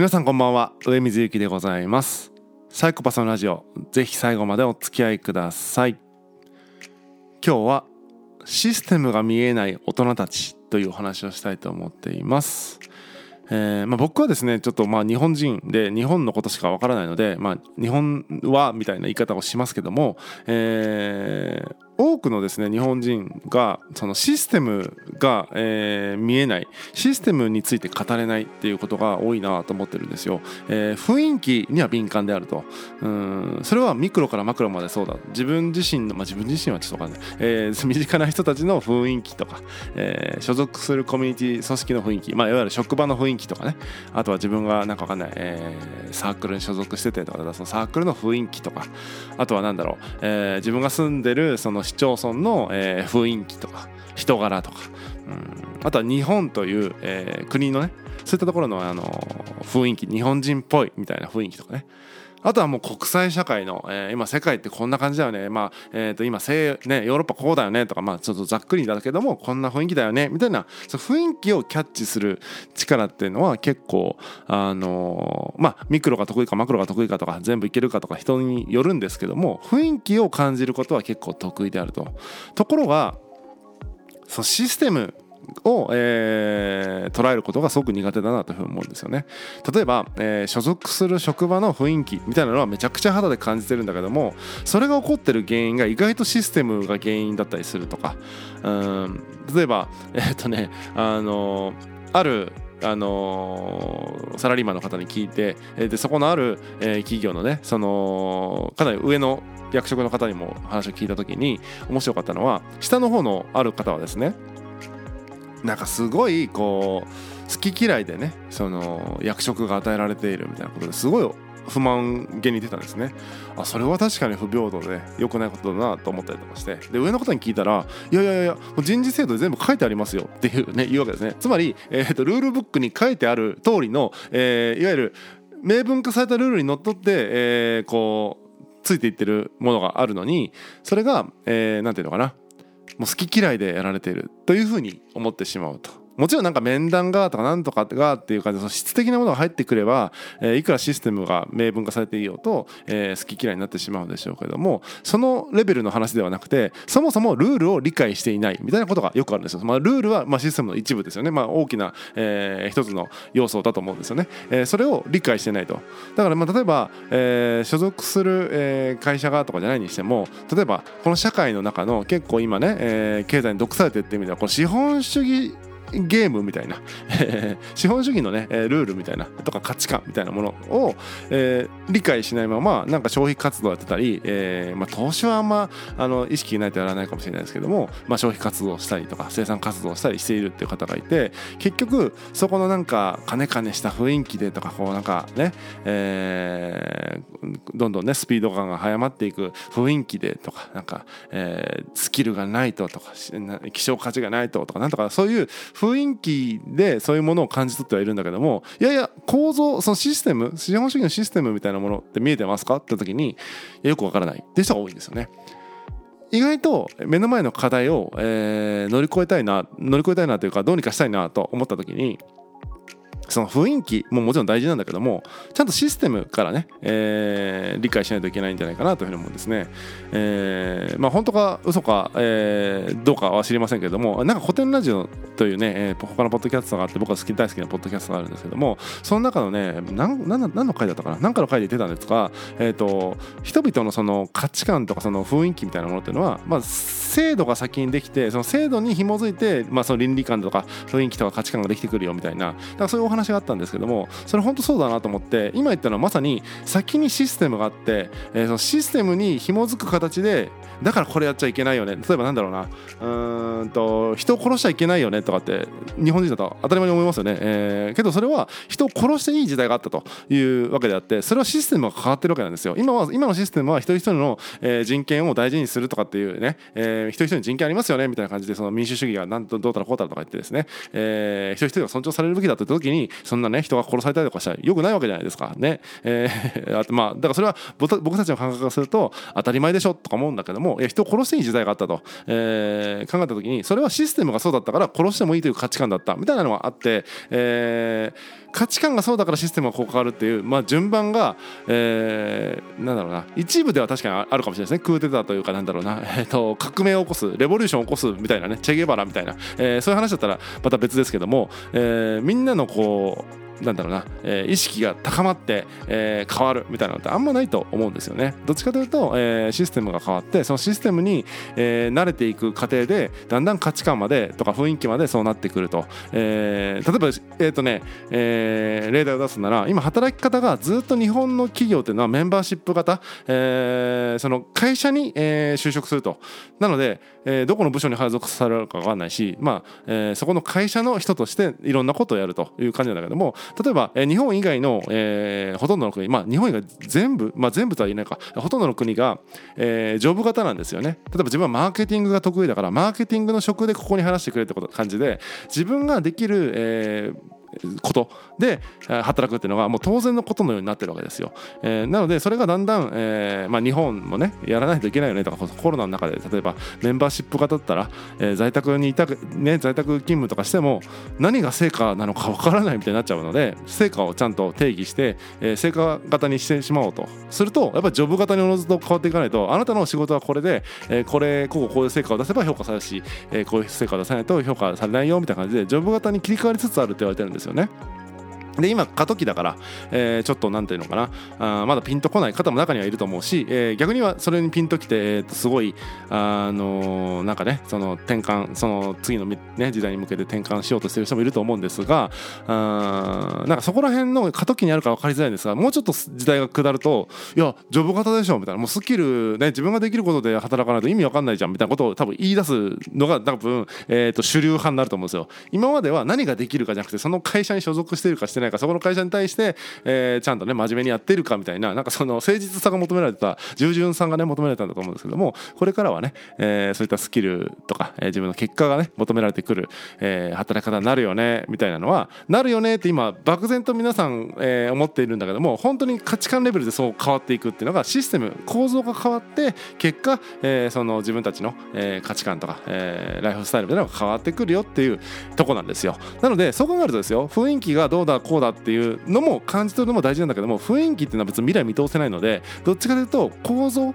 皆さんこんばんは。上水幸でございます。サイコパスのラジオぜひ最後までお付き合いください。今日はシステムが見えない大人たちというお話をしたいと思っています。えーまあ、僕はですねちょっとまあ日本人で日本のことしかわからないので、まあ、日本はみたいな言い方をしますけども、えー、多くのですね日本人がそのシステムが、えー、見えないシステムについて語れないっていうことが多いなと思ってるんですよ、えー、雰囲気には敏感であると。うんそれはミクロからマクロまでそうだ。自分自身の、まあ、自分自身はちょっとわかんない、えー、身近な人たちの雰囲気とか、え、所属するコミュニティ組織の雰囲気、まあ、いわゆる職場の雰囲気とかね。あとは自分がなんかわかんない、え、サークルに所属しててとかそのサークルの雰囲気とか。あとはなんだろう、え、自分が住んでるその市町村の、えー、雰囲気とか人柄とか、うん、あとは日本という、えー、国のねそういったところのあの雰囲気日本人っぽいみたいな雰囲気とかね。あとはもう国際社会の、えー、今世界ってこんな感じだよね、まあえー、と今西、ね、ヨーロッパこうだよね。とか、まあ、ちょっとざっくりだけどもこんな雰囲気だよね。みたいなその雰囲気をキャッチする力っていうのは結構あのー、まあミクロが得意かマクロが得意かとか全部いけるかとか人によるんですけども雰囲気を感じることは結構得意であると。ところがそのシステムを、えー、捉えることがすごく苦手だなというふうに思うんですよね。例えば、えー、所属する職場の雰囲気みたいなのはめちゃくちゃ肌で感じてるんだけどもそれが起こってる原因が意外とシステムが原因だったりするとかうん例えば えー、っとねあのあるあのー、サラリーマンの方に聞いてでそこのある、えー、企業のねそのかなり上の役職の方にも話を聞いた時に面白かったのは下の方のある方はですねなんかすごいこう好き嫌いでねその役職が与えられているみたいなことですごい不満げに出たんですね。あそれは確かに不平等で良くないことだなと思ったりとかして。で上の方に聞いたらいやいやいや人事制度で全部書いてありますよっていうね言うわけですね。つまり、えーと、ルールブックに書いてある通りの、えー、いわゆる明文化されたルールにのっとって、えー、こうついていってるものがあるのにそれが何、えー、ていうのかな。もう好き嫌いでやられているというふうに思ってしまうと。もちろんなんか面談がとかなんとかがっていう感じでその質的なものが入ってくれば、えー、いくらシステムが明文化されていようと、えー、好き嫌いになってしまうでしょうけどもそのレベルの話ではなくてそもそもルールを理解していないみたいなことがよくあるんですよ。まあ、ルールはまあシステムの一部ですよね、まあ、大きな、えー、一つの要素だと思うんですよね。えー、それを理解してないと。だからまあ例えば、えー、所属する、えー、会社がとかじゃないにしても例えばこの社会の中の結構今ね、えー、経済に毒されてっていう意味ではこの資本主義ゲームみたいな。資本主義のねルールみたいな。とか価値観みたいなものを、えー、理解しないままなんか消費活動やってたり、えーまあ、投資はあんまあの意識ないとやらないかもしれないですけども、まあ、消費活動したりとか生産活動したりしているっていう方がいて結局そこのなんか金金した雰囲気でとかこうなんかね、えー、どんどんねスピード感が早まっていく雰囲気でとかなんか、えー、スキルがないととか希少価値がないととかなんとかそういう雰囲気でそういうものを感じ取ってはいるんだけどもいやいや構造そのシステム資本主義のシステムみたいなものって見えてますかって時によくわからないって人が多いんですよね。意外と目の前の課題を、えー、乗り越えたいな乗り越えたいなというかどうにかしたいなと思った時にその雰囲気ももちろん大事なんだけどもちゃんとシステムからね、えー、理解しないといけないんじゃないかなというふうに思うんですね。えー、まあ本当か嘘か、えー、どうかは知りませんけれどもなんか古典ラジオというね、えー、他のポッドキャストがあって僕は好き大好きなポッドキャストがあるんですけどもその中のね何の回だったかな？何かの回で言ってたんですが、えーと、人々のその価値観とかその雰囲気みたいなものっていうのは、まあ、制度が先にできてその制度に紐づいて、まあ、その倫理観とか雰囲気とか価値観ができてくるよみたいなだからそういうお話話があったんですけどもそれ本当そうだなと思って今言ったのはまさに先にシステムがあって、えー、そのシステムに紐づく形でだからこれやっちゃいけないよね。例えばなんだろうな。うんと人を殺しちゃいけないよねとかって日本人だと当たり前に思いますよね、えー、けどそれは人を殺していい時代があったというわけであってそれはシステムが変わってるわけなんですよ。今は今のシステムは一人一人の、えー、人権を大事にするとかっていうね、えー、一人一人に人権ありますよねみたいな感じでその民主主義がなんとどうたらこうたらとか言ってですね、えー、一人一人が尊重されるべきだと言った時にそんなね人が殺されたりとかしたらよくないわけじゃないですか。ね、えー、あとまあだからそれは僕たちの感覚からすると当たり前でしょとか思うんだけどももいや人を殺していい時代があったと、えー、考えた時にそれはシステムがそうだったから殺してもいいという価値観だった。みたいなのがあって、えー、価値観がそうだからシステムがこう変わるっていう、まあ、順番が、えー、なんだろうな。一部では確かにあるかもしれないですね。クーデターというかなんだろうな、えーと、革命を起こすレボリューションを起こすみたいなね。チェゲバラみたいな、えー、そういう話だったらまた別ですけども、えー、みんなのこうなんだろうな、えー、意識が高まって、えー、変わるみたいなのってあんまないと思うんですよね。どっちかというと、えー、システムが変わってそのシステムに、えー、慣れていく過程でだんだん価値観までとか雰囲気までそうなってくると、えー、例えば、えーとねえー、例題を出すなら今働き方がずっと日本の企業っていうのはメンバーシップ型、えー、その会社に、えー、就職するとなので、えー、どこの部署に配属されるか分かんないし、まあえー、そこの会社の人としていろんなことをやるという感じなんだけども例えば、えー、日本以外の、えー、ほとんどの国、まあ、日本以外全部、まあ、全部とは言えないか。ほとんどの国が、えー、ジョブ型なんですよね。例えば自分はマーケティングが得意だからマーケティングの職でここに話してくれってこと感じで自分ができる、えー、こと。で働くっていうのがもう当然のことのようになってるわけですよ。えー、なのでそれがだんだん、えーまあ、日本もねやらないといけないよねとかコロナの中で。例えばメンバーシップ型だったら、えー、在宅にいた、ね、在宅勤務とかしても何が成果なのかわからないみたいになっちゃうので成果をちゃんと定義して、えー、成果型にしてしまおうと。するとやっぱりジョブ型におのずと変わっていかないとあなたの仕事はこれで、えー、これこここういう成果を出せば評価されるし、えー、こういう成果を出さないと評価されないよみたいな感じでジョブ型に切り替わりつつあるって言われてるんですですよね。で今過渡期だから、えー、ちょっとなんていうのかなあまだピンとこない方も中にはいると思うし、えー、逆にはそれにピンときて、えー、とすごいあのー、なんかねその転換その次の、ね、時代に向けて転換しようとしてる人もいると思うんですがあなんかそこら辺の過渡期にあるか分かりづらいんですがもうちょっと時代が下るといやジョブ型でしょみたいなもうスキル、ね、自分ができることで働かないと意味わかんないじゃんみたいなことを多分言い出すのが多分、えー、と主流派になると思うんですよ。今までは何ができるかじゃなくてその会社に所属しているかしてないかそこの会社に対して、えー、ちゃんとね真面目にやってるかみたいななんかその誠実さが求められた従順さがね求められたんだと思うんですけどもこれからはね、えー、そういったスキルとか、えー、自分の結果がね求められてくる、えー、働き方になるよねみたいなのはなるよねって今漠然と皆さん、えー、思っているんだけども本当に価値観レベルでそう変わっていくっていうのがシステム構造が変わって結果、えー、その自分たちの、えー、価値観とか、えー、ライフスタイルみたいなのが変わってくるよっていうとこなんですよ。なのでそう考えるとですよ雰囲気がどうだこうだっていうのも感じ取るのも大事なんだけども雰囲気っていうのは別に未来見通せないのでどっちかというと構造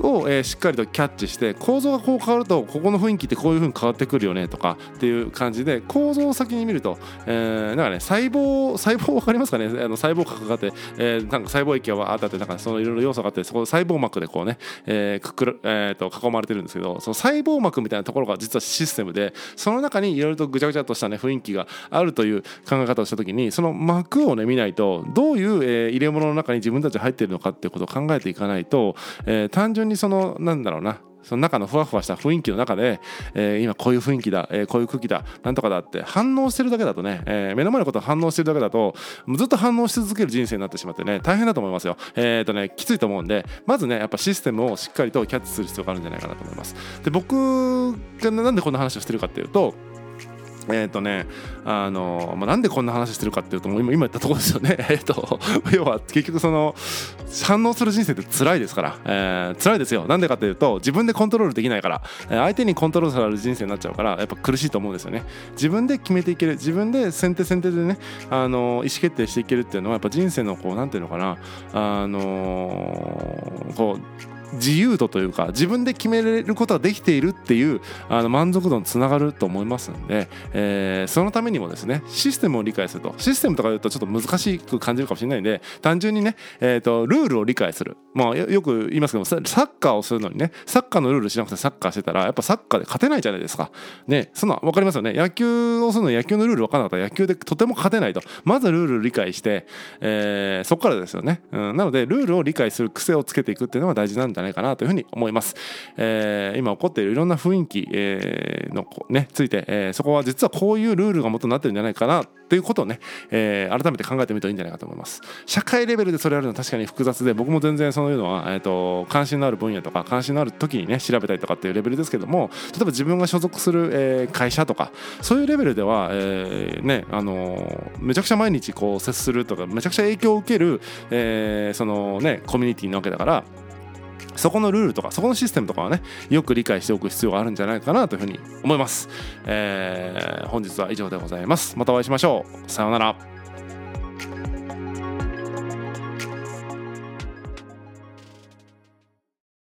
を、えー、しっかりとキャッチして構造がこう変わるとここの雰囲気ってこういう風に変わってくるよねとかっていう感じで構造を先に見ると、えー、なんかね細胞細胞分かりますかね？あの細胞核があって、えー、なんか細胞液があってなんかそのいろいろ要素があってそこ細胞膜でこうね、えーくくるえー、と囲まれてるんですけどその細胞膜みたいなところが実はシステムでその中にいろいろとぐちゃぐちゃとしたね雰囲気があるという考え方をした時にその膜をね見ないとどういう、えー、入れ物の中に自分たち入っているのかっていうことを考えていかないと、えー、単純にそのなんだろうなその中のふわふわした雰囲気の中で、えー、今こういう雰囲気だ、えー、こういう空気だなんとかだって反応してるだけだとね、えー、目の前のことを反応してるだけだとずっと反応し続ける人生になってしまってね大変だと思いますよ。えっ、とねきついと思うんでまずねやっぱシステムをしっかりとキャッチする必要があるんじゃないかなと思います。で僕がなんでこんな話をしてるかっていうとえっ、とねあの、まあ、なんでこんな話してるかっていうともう今今言ったところですよね。えっと 要は結局その反応する人生って辛いですから、えー、辛いですよ。なんでかっていうと自分でコントロールできないから。相手にコントロールされる人生になっちゃうからやっぱ苦しいと思うんですよね。自分で決めていける。自分で先手先手でねあの意思決定していけるっていうのはやっぱ人生のこうなんていうのかな。あのこう自由度というか自分で決めれることができているっていうあの満足度につながると思いますんで、えー、そのためにもですねシステムを理解すると。システムとか言うとちょっと難しく感じるかもしれないんで単純にね、えーと、ルールを理解する、まあ、よく言いますけどサッカーをするのにねサッカーのルールしなくてサッカーしてたらやっぱサッカーで勝てないじゃないですか。ねそんな分かりますよね？野球をするのに野球のルール分からなかったら野球でとても勝てないと。まずルールを理解して、えー、そこからですよね、うん、なのでルールを理解する癖をつけていくっていうのが大事なんじゃないかなというふうに思います。えー、今起こっているいろんな雰囲気、えー、のねついて、えー、そこは実はこういうルールが元になってるんじゃないかなということをね、えー、改めて考えてみるといいんじゃないかと思います。社会レベルでそれやるのは確かに複雑で僕も全然そういうのは、えーと、関心のある分野とか関心のある時にね調べたりとかっていうレベルですけども例えば自分が所属する、えー、会社とかそういうレベルでは、えー、ねあのー、めちゃくちゃ毎日こう接するとかめちゃくちゃ影響を受ける、えー、そのねコミュニティなわけだからそこのルールとかそこのシステムとかはねよく理解しておく必要があるんじゃないかなというふうに思います、えー、本日は以上でございます。またお会いしましょう。さようなら。